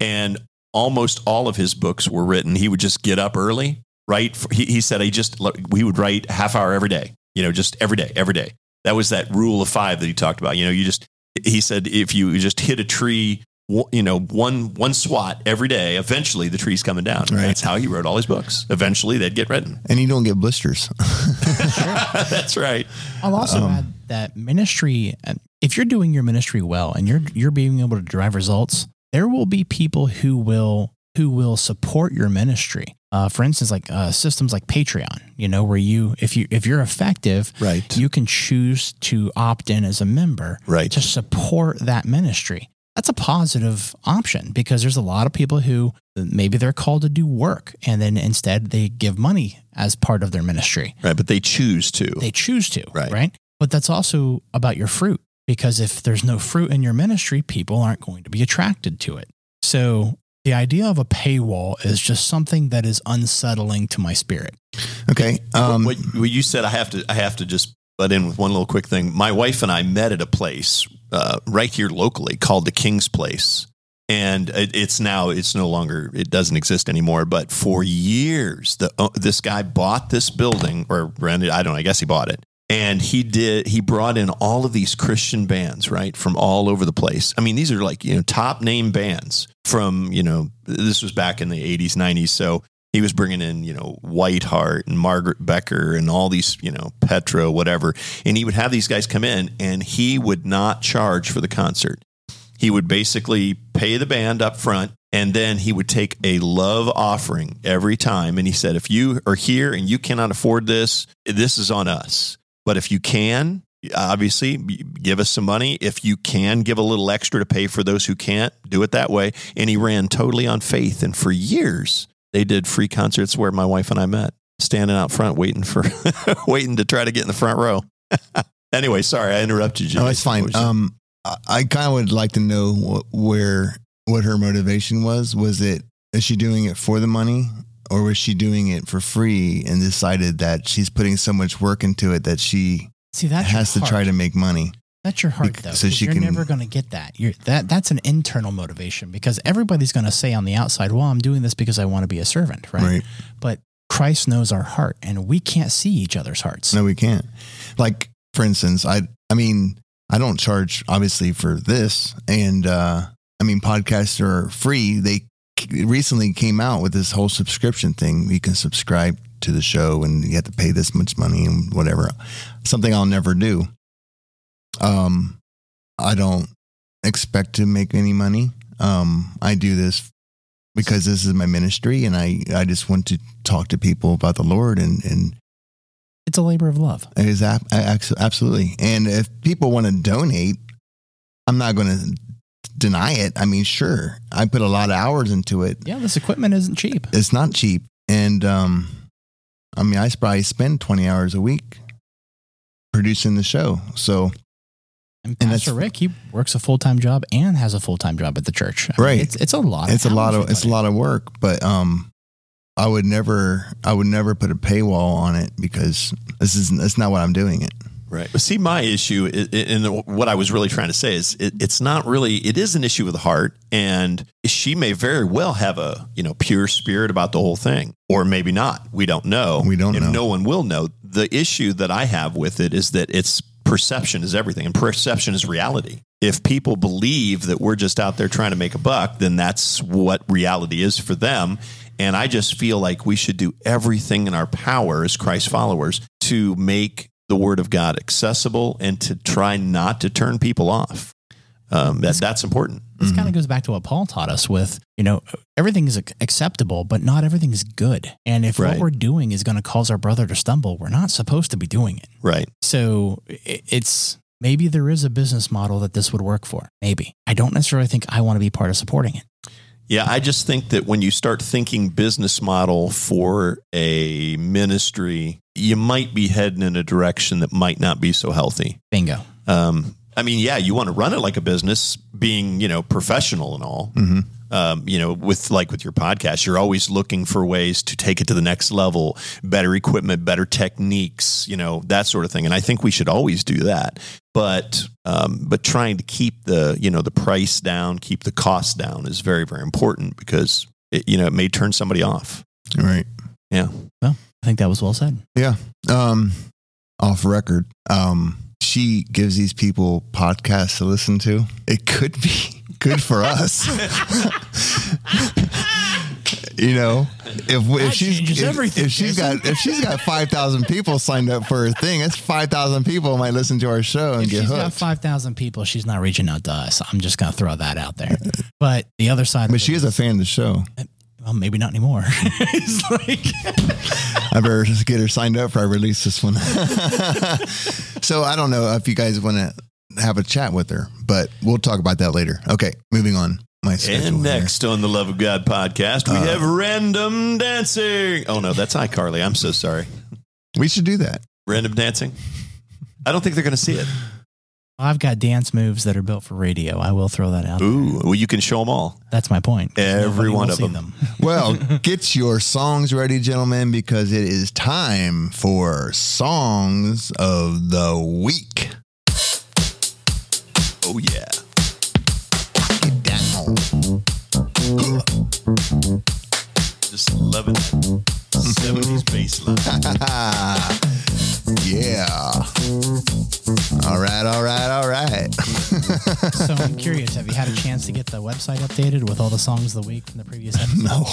And almost all of his books were written. He would just get up early, write. For, he, he said he just, we would write half hour every day, you know, just every day, every day. That was that rule of five that he talked about. You know, you just, he said, if you just hit a tree, you know, one one swat every day, eventually the tree's coming down. Right. That's how he wrote all his books. Eventually they'd get written. And you don't get blisters. That's right. I'll also Um, add that ministry. If you're doing your ministry well and you're you're being able to drive results, there will be people who will who will support your ministry. Uh, for instance, like uh, systems like Patreon, you know, where you if you if you're effective, Right. you can choose to opt in as a member Right. to support that ministry. That's a positive option because there's a lot of people who maybe they're called to do work and then instead they give money as part of their ministry Right. But they choose to. they choose to, Right. right. But that's also about your fruit because if there's no fruit in your ministry, people aren't going to be attracted to it. So the idea of a paywall is just something that is unsettling to my spirit. Okay. Um, what, what you said, I have to, I have to just butt in with one little quick thing. My wife and I met at a place uh, right here locally called the King's Place, and it, it's now it's no longer it doesn't exist anymore. But for years, the uh, this guy bought this building or rented. I don't know. I guess he bought it. And he did. He brought in all of these Christian bands, right, from all over the place. I mean, these are like you know top name bands from you know. This was back in the '80s, '90s. So he was bringing in, you know, Whiteheart and Margaret Becker and all these, you know, Petra, whatever. And he would have these guys come in and he would not charge for the concert. He would basically pay the band up front and then he would take a love offering every time. And he said, if you are here and you cannot afford this, this is on us. But if you can, obviously give us some money. If you can give a little extra to pay for those who can't, do it that way. And he ran totally on faith. And for years, they did free concerts where my wife and I met, standing out front, waiting for, waiting to try to get in the front row. anyway, sorry, I interrupted you. Oh, it's fine. What was it? Um, I, I kind of would like to know what, where what her motivation was. Was it is she doing it for the money, or was she doing it for free and decided that she's putting so much work into it that she See, that's has to your try to make money? That's your heart, though. So she you're can- never going to get that. You're, that that's an internal motivation because everybody's going to say on the outside, "Well, I'm doing this because I want to be a servant," right? Right. But Christ knows our heart, and we can't see each other's hearts. No, we can't. Like for instance, I I mean I don't charge obviously for this, and uh, I mean podcasts are free. They recently came out with this whole subscription thing. You can subscribe to the show, and you have to pay this much money and whatever. Something I'll never do. Um, I don't expect to make any money. Um, I do this because this is my ministry, and I I just want to talk to people about the Lord and and It's a labor of love. it is ab- absolutely. And if people want to donate, I'm not going to deny it. I mean, sure, I put a lot of hours into it. Yeah, this equipment isn't cheap. It's not cheap, and um, I mean, I probably spend twenty hours a week producing the show. So And Pastor Rick, he works a full time job and has a full time job at the church. I mean, Right. it's it's a lot. it's a lot of it's a lot of work, but um, I would never I would never put a paywall on it because this is that's not what I'm doing it. Right. But see, my issue, and what I was really trying to say is, it, it's not really. It is an issue with the heart, and she may very well have a you know pure spirit about the whole thing, or maybe not. We don't know. We don't and know. No one will know. The issue that I have with it is that it's perception is everything, and perception is reality. If people believe that we're just out there trying to make a buck, then that's what reality is for them. And I just feel like we should do everything in our power as Christ followers to make the Word of God accessible and to try not to turn people off. Um, that, that's important. This Mm-hmm. kind of goes back to what Paul taught us with, you know, everything is acceptable, but not everything is good. And if Right. what we're doing is going to cause our brother to stumble, we're not supposed to be doing it. Right. So it's maybe there is a business model that this would work for. Maybe. I don't necessarily think I want to be part of supporting it. Yeah, I just think that when you start thinking business model for a ministry, you might be heading in a direction that might not be so healthy. Bingo. Um, I mean, yeah, you want to run it like a business, being you know professional and all. Mm-hmm. Um, you know, with like with your podcast, you're always looking for ways to take it to the next level, better equipment, better techniques, you know, that sort of thing. And I think we should always do that. But um, but trying to keep the you know the price down, keep the cost down is very very important because it, you know it may turn somebody off. Right. Yeah. Well, I think that was well said. Yeah. Um, off record. Um, she gives these people podcasts to listen to. It could be good for us. you know, if, if she's if, everything, if she's got if she's got five thousand people signed up for her thing, that's five thousand people might listen to our show and If get she's got hooked. 5,000 people, she's not reaching out to us. I'm just to throw that out there. But the other side But she is a fan of the show. well, maybe not anymore. it's like, I better just get her signed up for I release this one. so I don't know if you guys want to have a chat with her, but we'll talk about that later. Okay, moving on. My schedule And here. next on the Love of God podcast, we uh, have random dancing. Oh no, that's iCarly. I'm so sorry. we should do that. Random dancing. I don't think they're going to see it. I've got dance moves that are built for radio. I will throw that out. there. Ooh, well, you can show them all. That's my point. Every Nobody one of see them. Well, get your songs ready, gentlemen, because it is time for songs of the week. Oh yeah. Get down. Just loving that 70s bass yeah. All right, all right, all right. So I'm curious, have you had a chance to get the website updated with all the songs of the week from the previous episode? no.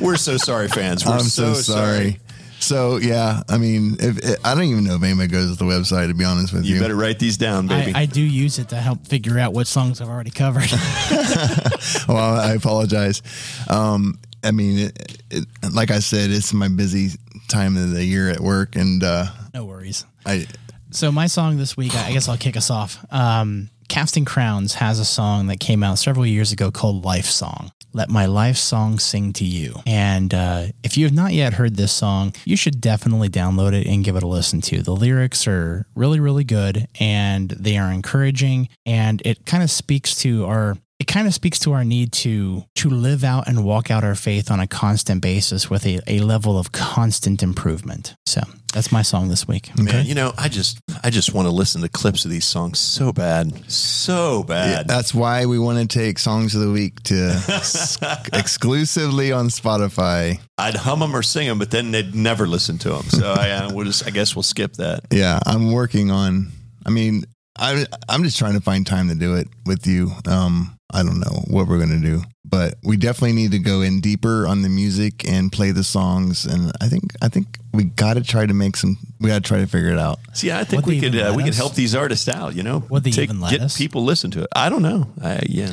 We're so sorry, fans. We're I'm so, sorry. So yeah, I mean, if, I don't even know if anybody goes to the website. To be honest with you, You better write these down, baby. I, I do use it to help figure out what songs I've already covered. well, I apologize. Um, I mean, it, it, like I said, it's my busy time of the year at work, and uh, no worries. I So my song this week, I guess I'll kick us off. Um, Casting Crowns has a song that came out several years ago called Life Song. Let my life song sing to you. And uh, if you have not yet heard this song, you should definitely download it and give it a listen to. The lyrics are really, really good and they are encouraging. And it kind of speaks to our it kind of speaks to our need to to live out and walk out our faith on a constant basis with a, a level of constant improvement. So that's my song this week. Man, you know, I just I just want to listen to clips of these songs so bad. So bad. that's why we want to take songs of the week to s- exclusively on Spotify. I'd hum them or sing them, but then they'd never listen to them. So I, uh, we'll just, I guess we'll skip that. Yeah, I'm working on. I mean, I I'm just trying to find time to do it with you. Um, I don't know what we're gonna do, but we definitely need to go in deeper on the music and play the songs. And I think I think we got to try to make some. We got to try to figure it out. See, I think Would we could uh, let we could help these artists out. You know, Would they even let get us? people listen to it? I don't know. I, yeah,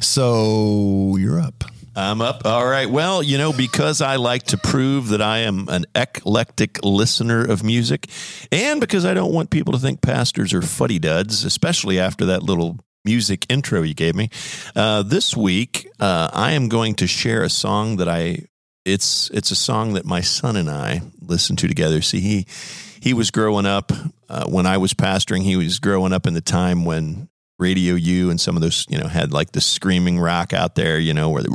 So you're up. I'm up. All right. Well, you know, because I like to prove that I am an eclectic listener of music, and because I don't want people to think pastors are fuddy duds, especially after that little music intro you gave me. Uh, this week, uh, I am going to share a song that I. It's it's a song that my son and I listened to together. See, he he was growing up uh, when I was pastoring. He was growing up in the time when Radio U and some of those, you know, had like the screaming rock out there, you know, where the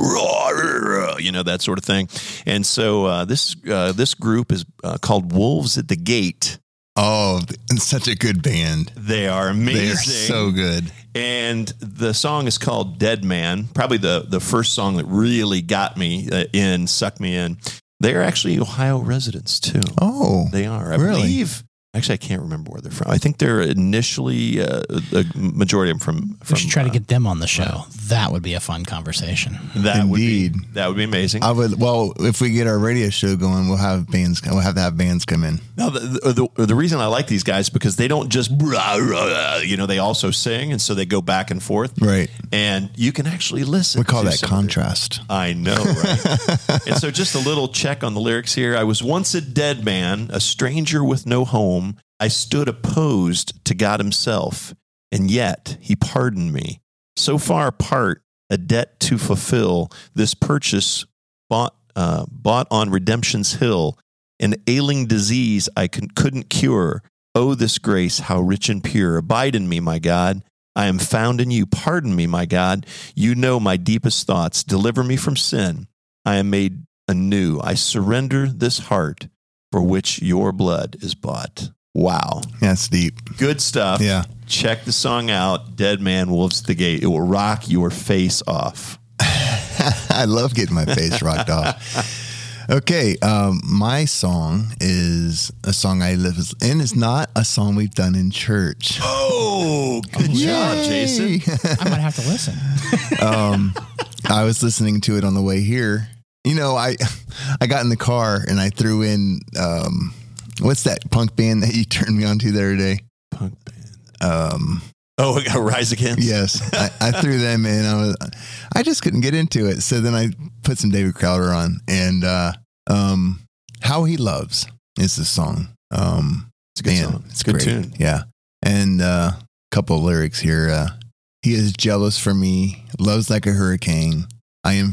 you know that sort of thing. And so uh, this uh, this group is uh, called Wolves at the Gate. Oh, such a good band. They are amazing. They're so good. And the song is called Dead Man, probably the, the first song that really got me uh, in, sucked me in. They're actually Ohio residents too. Oh, They are. I Really? believe. Actually, I can't remember where they're from. I think they're initially uh, a majority of them from. We should try to uh, get them on the show. That would be a fun conversation. that. Indeed. Would be, that would be amazing. I would. Well, if we get our radio show going, we'll have bands. We'll have to have bands come in. No, the, the, the reason I like these guys because they don't just, rah, rah, you know, they also sing, and so they go back and forth. Right. And you can actually listen. We call to that some their- contrast. I know, right? and so, just a little check on the lyrics here. I was once a dead man, a stranger with no home. I stood opposed to God Himself, and yet He pardoned me. So far apart, a debt to fulfill. This purchase bought uh, bought on redemption's hill, an ailing disease I con- couldn't cure. Oh, this grace, how rich and pure! Abide in me, my God. I am found in you. Pardon me, my God. You know my deepest thoughts. Deliver me from sin. I am made anew. I surrender this heart for which your blood is bought. Wow. That's deep. Good stuff. Yeah. Check the song out Dead Man Wolves at the Gate. It will rock your face off. I love getting my face rocked off. Okay, um, my song is a song I live, and it's not a song we've done in church. Oh, good job, Yay! Jason. I might have to listen. um, I was listening to it on the way here. You know, I I got in the car and I threw in um, what's that punk band that you turned me on to the other day? Punk band. Um, Oh, we got Rise Against? yes, I, I threw them in. I was, I just couldn't get into it. So then I put some David Crowder on, and uh, um, "How He Loves" is the song. Um, It's a good man, song. It's a Good great. tune. Yeah, and uh, a couple of lyrics here. Uh, he is jealous for me, loves like a hurricane. I am,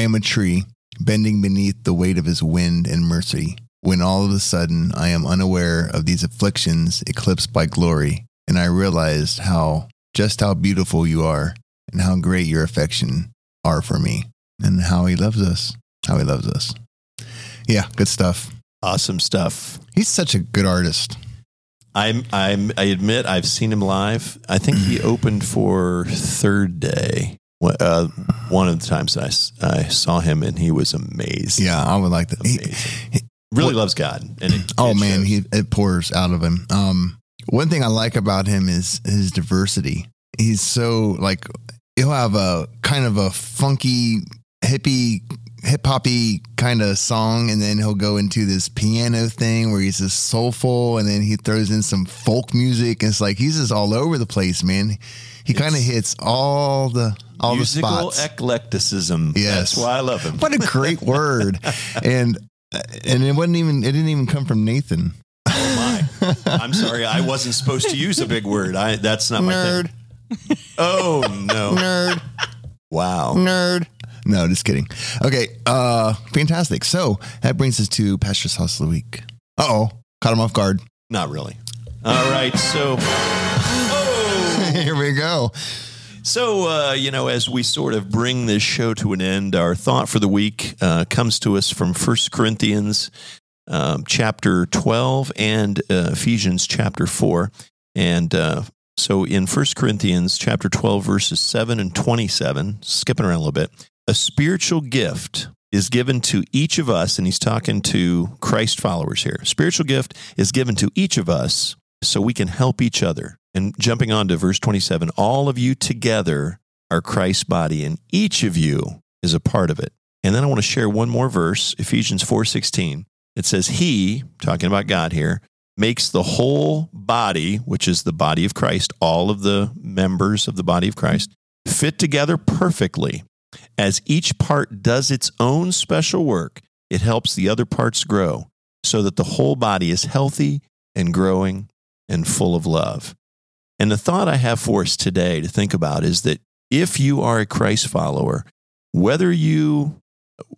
I am a tree bending beneath the weight of his wind and mercy. When all of a sudden I am unaware of these afflictions eclipsed by glory, and I realized how just how beautiful you are, and how great your affection are for me, and how he loves us, how he loves us. Yeah, good stuff. Awesome stuff. He's such a good artist. I'm, I'm, I admit I've seen him live. I think he opened for Third Day. Uh, one of the times I, I saw him and he was amazing. Yeah, I would like that. He- Amazing. really loves God. And it, oh it man, he it pours out of him. Um, one thing I like about him is his diversity. He's so like he'll have a kind of a funky hippie hip hoppy kind of song, and then he'll go into this piano thing where he's just soulful, and then he throws in some folk music. It's like he's just all over the place, man. He kind of hits all the all musical the spots. eclecticism. Yes. That's why I love him. what a great word! And and it wasn't even it didn't even come from Nathan. Oh my! I'm sorry, I wasn't supposed to use a big word. I that's not my Nerd. thing. Oh no! Nerd. Wow. Nerd. No, just kidding. Okay, uh, fantastic. So that brings us to Pastor's House of the Week. Uh oh, caught him off guard. Not really. All right. So. Oh. Here we go. So, uh, you know, as we sort of bring this show to an end, our thought for the week uh, comes to us from 1 Corinthians um, chapter 12 and uh, Ephesians chapter 4. And uh, so in 1 Corinthians chapter 12, verses 7 and 27, skipping around a little bit, a spiritual gift is given to each of us, and he's talking to Christ followers here. Spiritual gift is given to each of us so we can help each other. And jumping on to verse 27, all of you together are Christ's body, and each of you is a part of it. And then I want to share one more verse, Ephesians 4:16. It says, He, talking about God here, makes the whole body, which is the body of Christ, all of the members of the body of Christ, fit together perfectly. As each part does its own special work, it helps the other parts grow so that the whole body is healthy and growing and full of love. And the thought I have for us today to think about is that if you are a Christ follower, whether you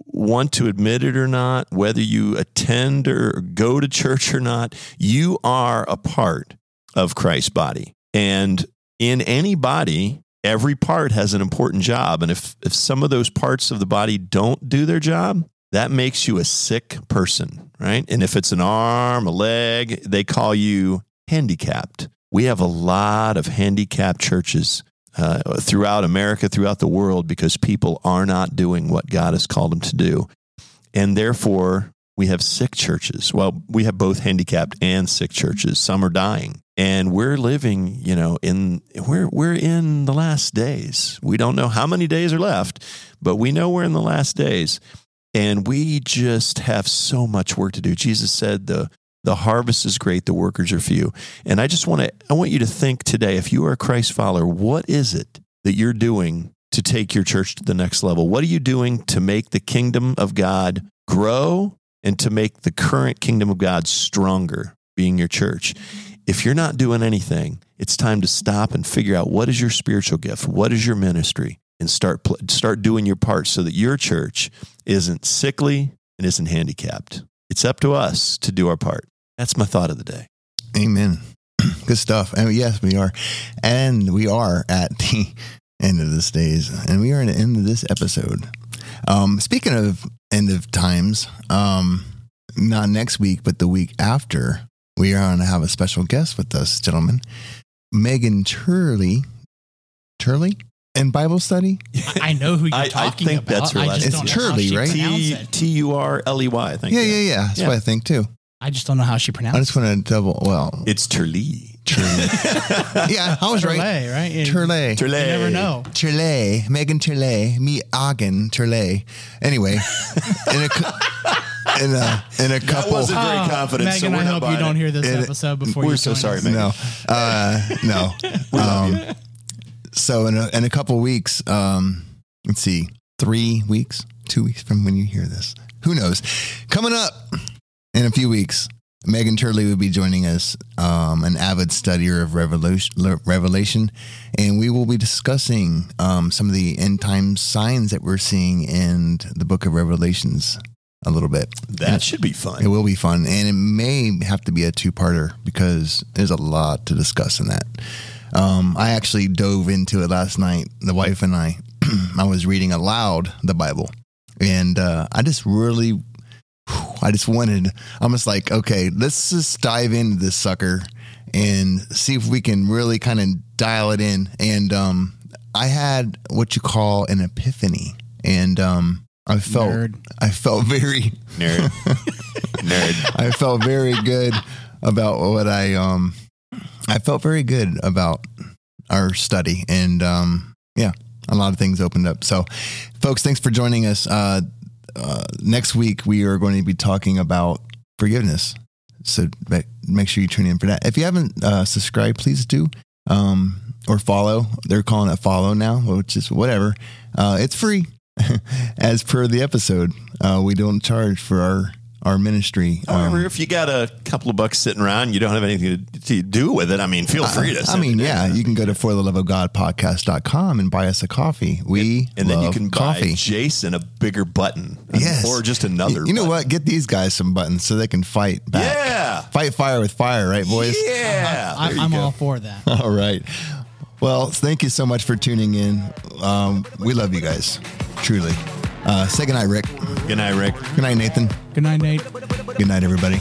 want to admit it or not, whether you attend or go to church or not, you are a part of Christ's body. And in any body, every part has an important job. And if, if some of those parts of the body don't do their job, that makes you a sick person, right? And if it's an arm, a leg, they call you handicapped. We have a lot of handicapped churches uh, throughout America, throughout the world, because people are not doing what God has called them to do. And therefore, we have sick churches. Well, we have both handicapped and sick churches. Some are dying. And we're living, you know, in we're we're in the last days. We don't know how many days are left, but we know we're in the last days. And we just have so much work to do. Jesus said the the harvest is great, the workers are few. And I just want to I want you to think today if you are a Christ follower, what is it that you're doing to take your church to the next level? What are you doing to make the kingdom of God grow and to make the current kingdom of God stronger, being your church? If you're not doing anything, it's time to stop and figure out what is your spiritual gift? What is your ministry? And start start doing your part so that your church isn't sickly and isn't handicapped. It's up to us to do our part. That's my thought of the day. Amen. Good stuff. And yes, we are. And we are at the end of this days. And we are at the end of this episode. Um, speaking of end of times, um, not next week, but the week after, we are going to have a special guest with us, gentlemen. Megan Turley. Turley? In Bible study? I, I know who you're I- I talking think about. that's her I last just name. don't It's know how Turley, she right? it. T U R L E Y, I think. Yeah, yeah, yeah. That's Yeah. what I think too. I just don't know how she pronounced. I just want to double, well, It's Turley. Turley. yeah, I was it. right. Turley, right? You- Turley. Turley. You never know. Turley, Megan Turley, me Agen Turley. Anyway, in a in a in a couple. wasn't very Oh, confident, so Megan, we're I hope you don't it. hear this It- episode before we're you so sorry, us. Megan. No, uh, no. Um, so in a, in a couple weeks, um, let's see, three weeks, two weeks from when you hear this, who knows? Coming up in a few weeks, Megan Turley will be joining us, um, an avid studier of Revelation, Revelation, and we will be discussing um, some of the end time signs that we're seeing in the Book of Revelations a little bit. That should be fun. It will be fun, and it may have to be a two-parter because there's a lot to discuss in that. Um, I actually dove into it last night. The wife and I, I was reading aloud the Bible, and uh, I just really, I just wanted. I'm just like, okay, let's just dive into this sucker and see if we can really kind of dial it in. And um, I had what you call an epiphany, and um, I felt, Nerd. I felt very Nerd. Nerd. I felt very good about what I um I felt very good about our study and um yeah, a lot of things opened up. So folks, thanks for joining us. Uh, uh next week we are going to be talking about forgiveness. So make sure you tune in for that. If you haven't uh subscribed, please do. Um or follow. They're calling it follow now, which is whatever. Uh it's free. As per the episode. Uh we don't charge for our our ministry. However, Um, if you got a couple of bucks sitting around, you don't have anything to, to do with it. I mean, feel free to. I send mean, it in. yeah, you can go to for the love of God podcast.com and buy us a coffee. We and then you can coffee. buy Jason a bigger button, yes. or just another. You, you know button. what? Get these guys some buttons so they can fight back. Yeah, Fight fire with fire, right, boys? yeah. I, There you I'm go. all for that. All right. Well, thank you so much for tuning in. Um, we love you guys, truly. Uh, say goodnight, Rick. Good night, Rick. Good night, Nathan. Good night, Nate. Good night, everybody.